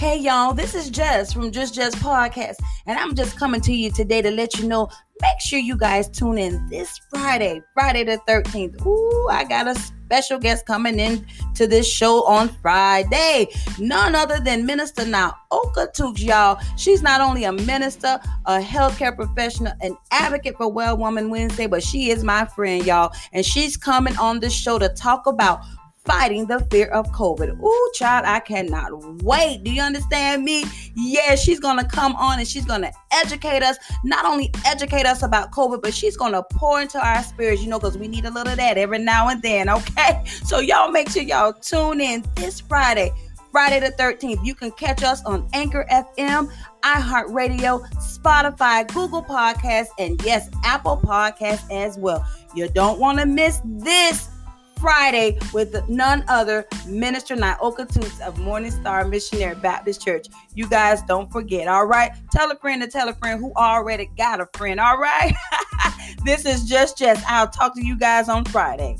Hey y'all, this is Jess from Just Jess Podcast, and I'm just coming to you today to let you know. Make sure you guys tune in this Friday, Friday the 13th. Ooh, I got a special guest coming in to this show on Friday. None other than Minister Nyoka Tooks, y'all. She's not only a minister, a healthcare professional, an advocate for Well Woman Wednesday, but she is my friend, y'all. And she's coming on this show to talk about fighting the fear of COVID. Ooh, child, I cannot wait. Do you understand me? Yeah, she's gonna come on and she's gonna educate us, not only educate us about COVID, but she's gonna pour into our spirits, you know, because we need a little of that every now and then, okay? So y'all make sure y'all tune in this Friday. Friday the 13th. You can catch us on Anchor FM, iHeartRadio, Spotify, Google Podcasts, and yes, Apple Podcasts as well. You don't want to miss this Friday with none other Minister Nyoka Tooks of Morning Star Missionary Baptist Church. You guys don't forget, all right? Tell a friend to tell a friend who already got a friend, all right? this is Just Jess. I'll talk to you guys on Friday.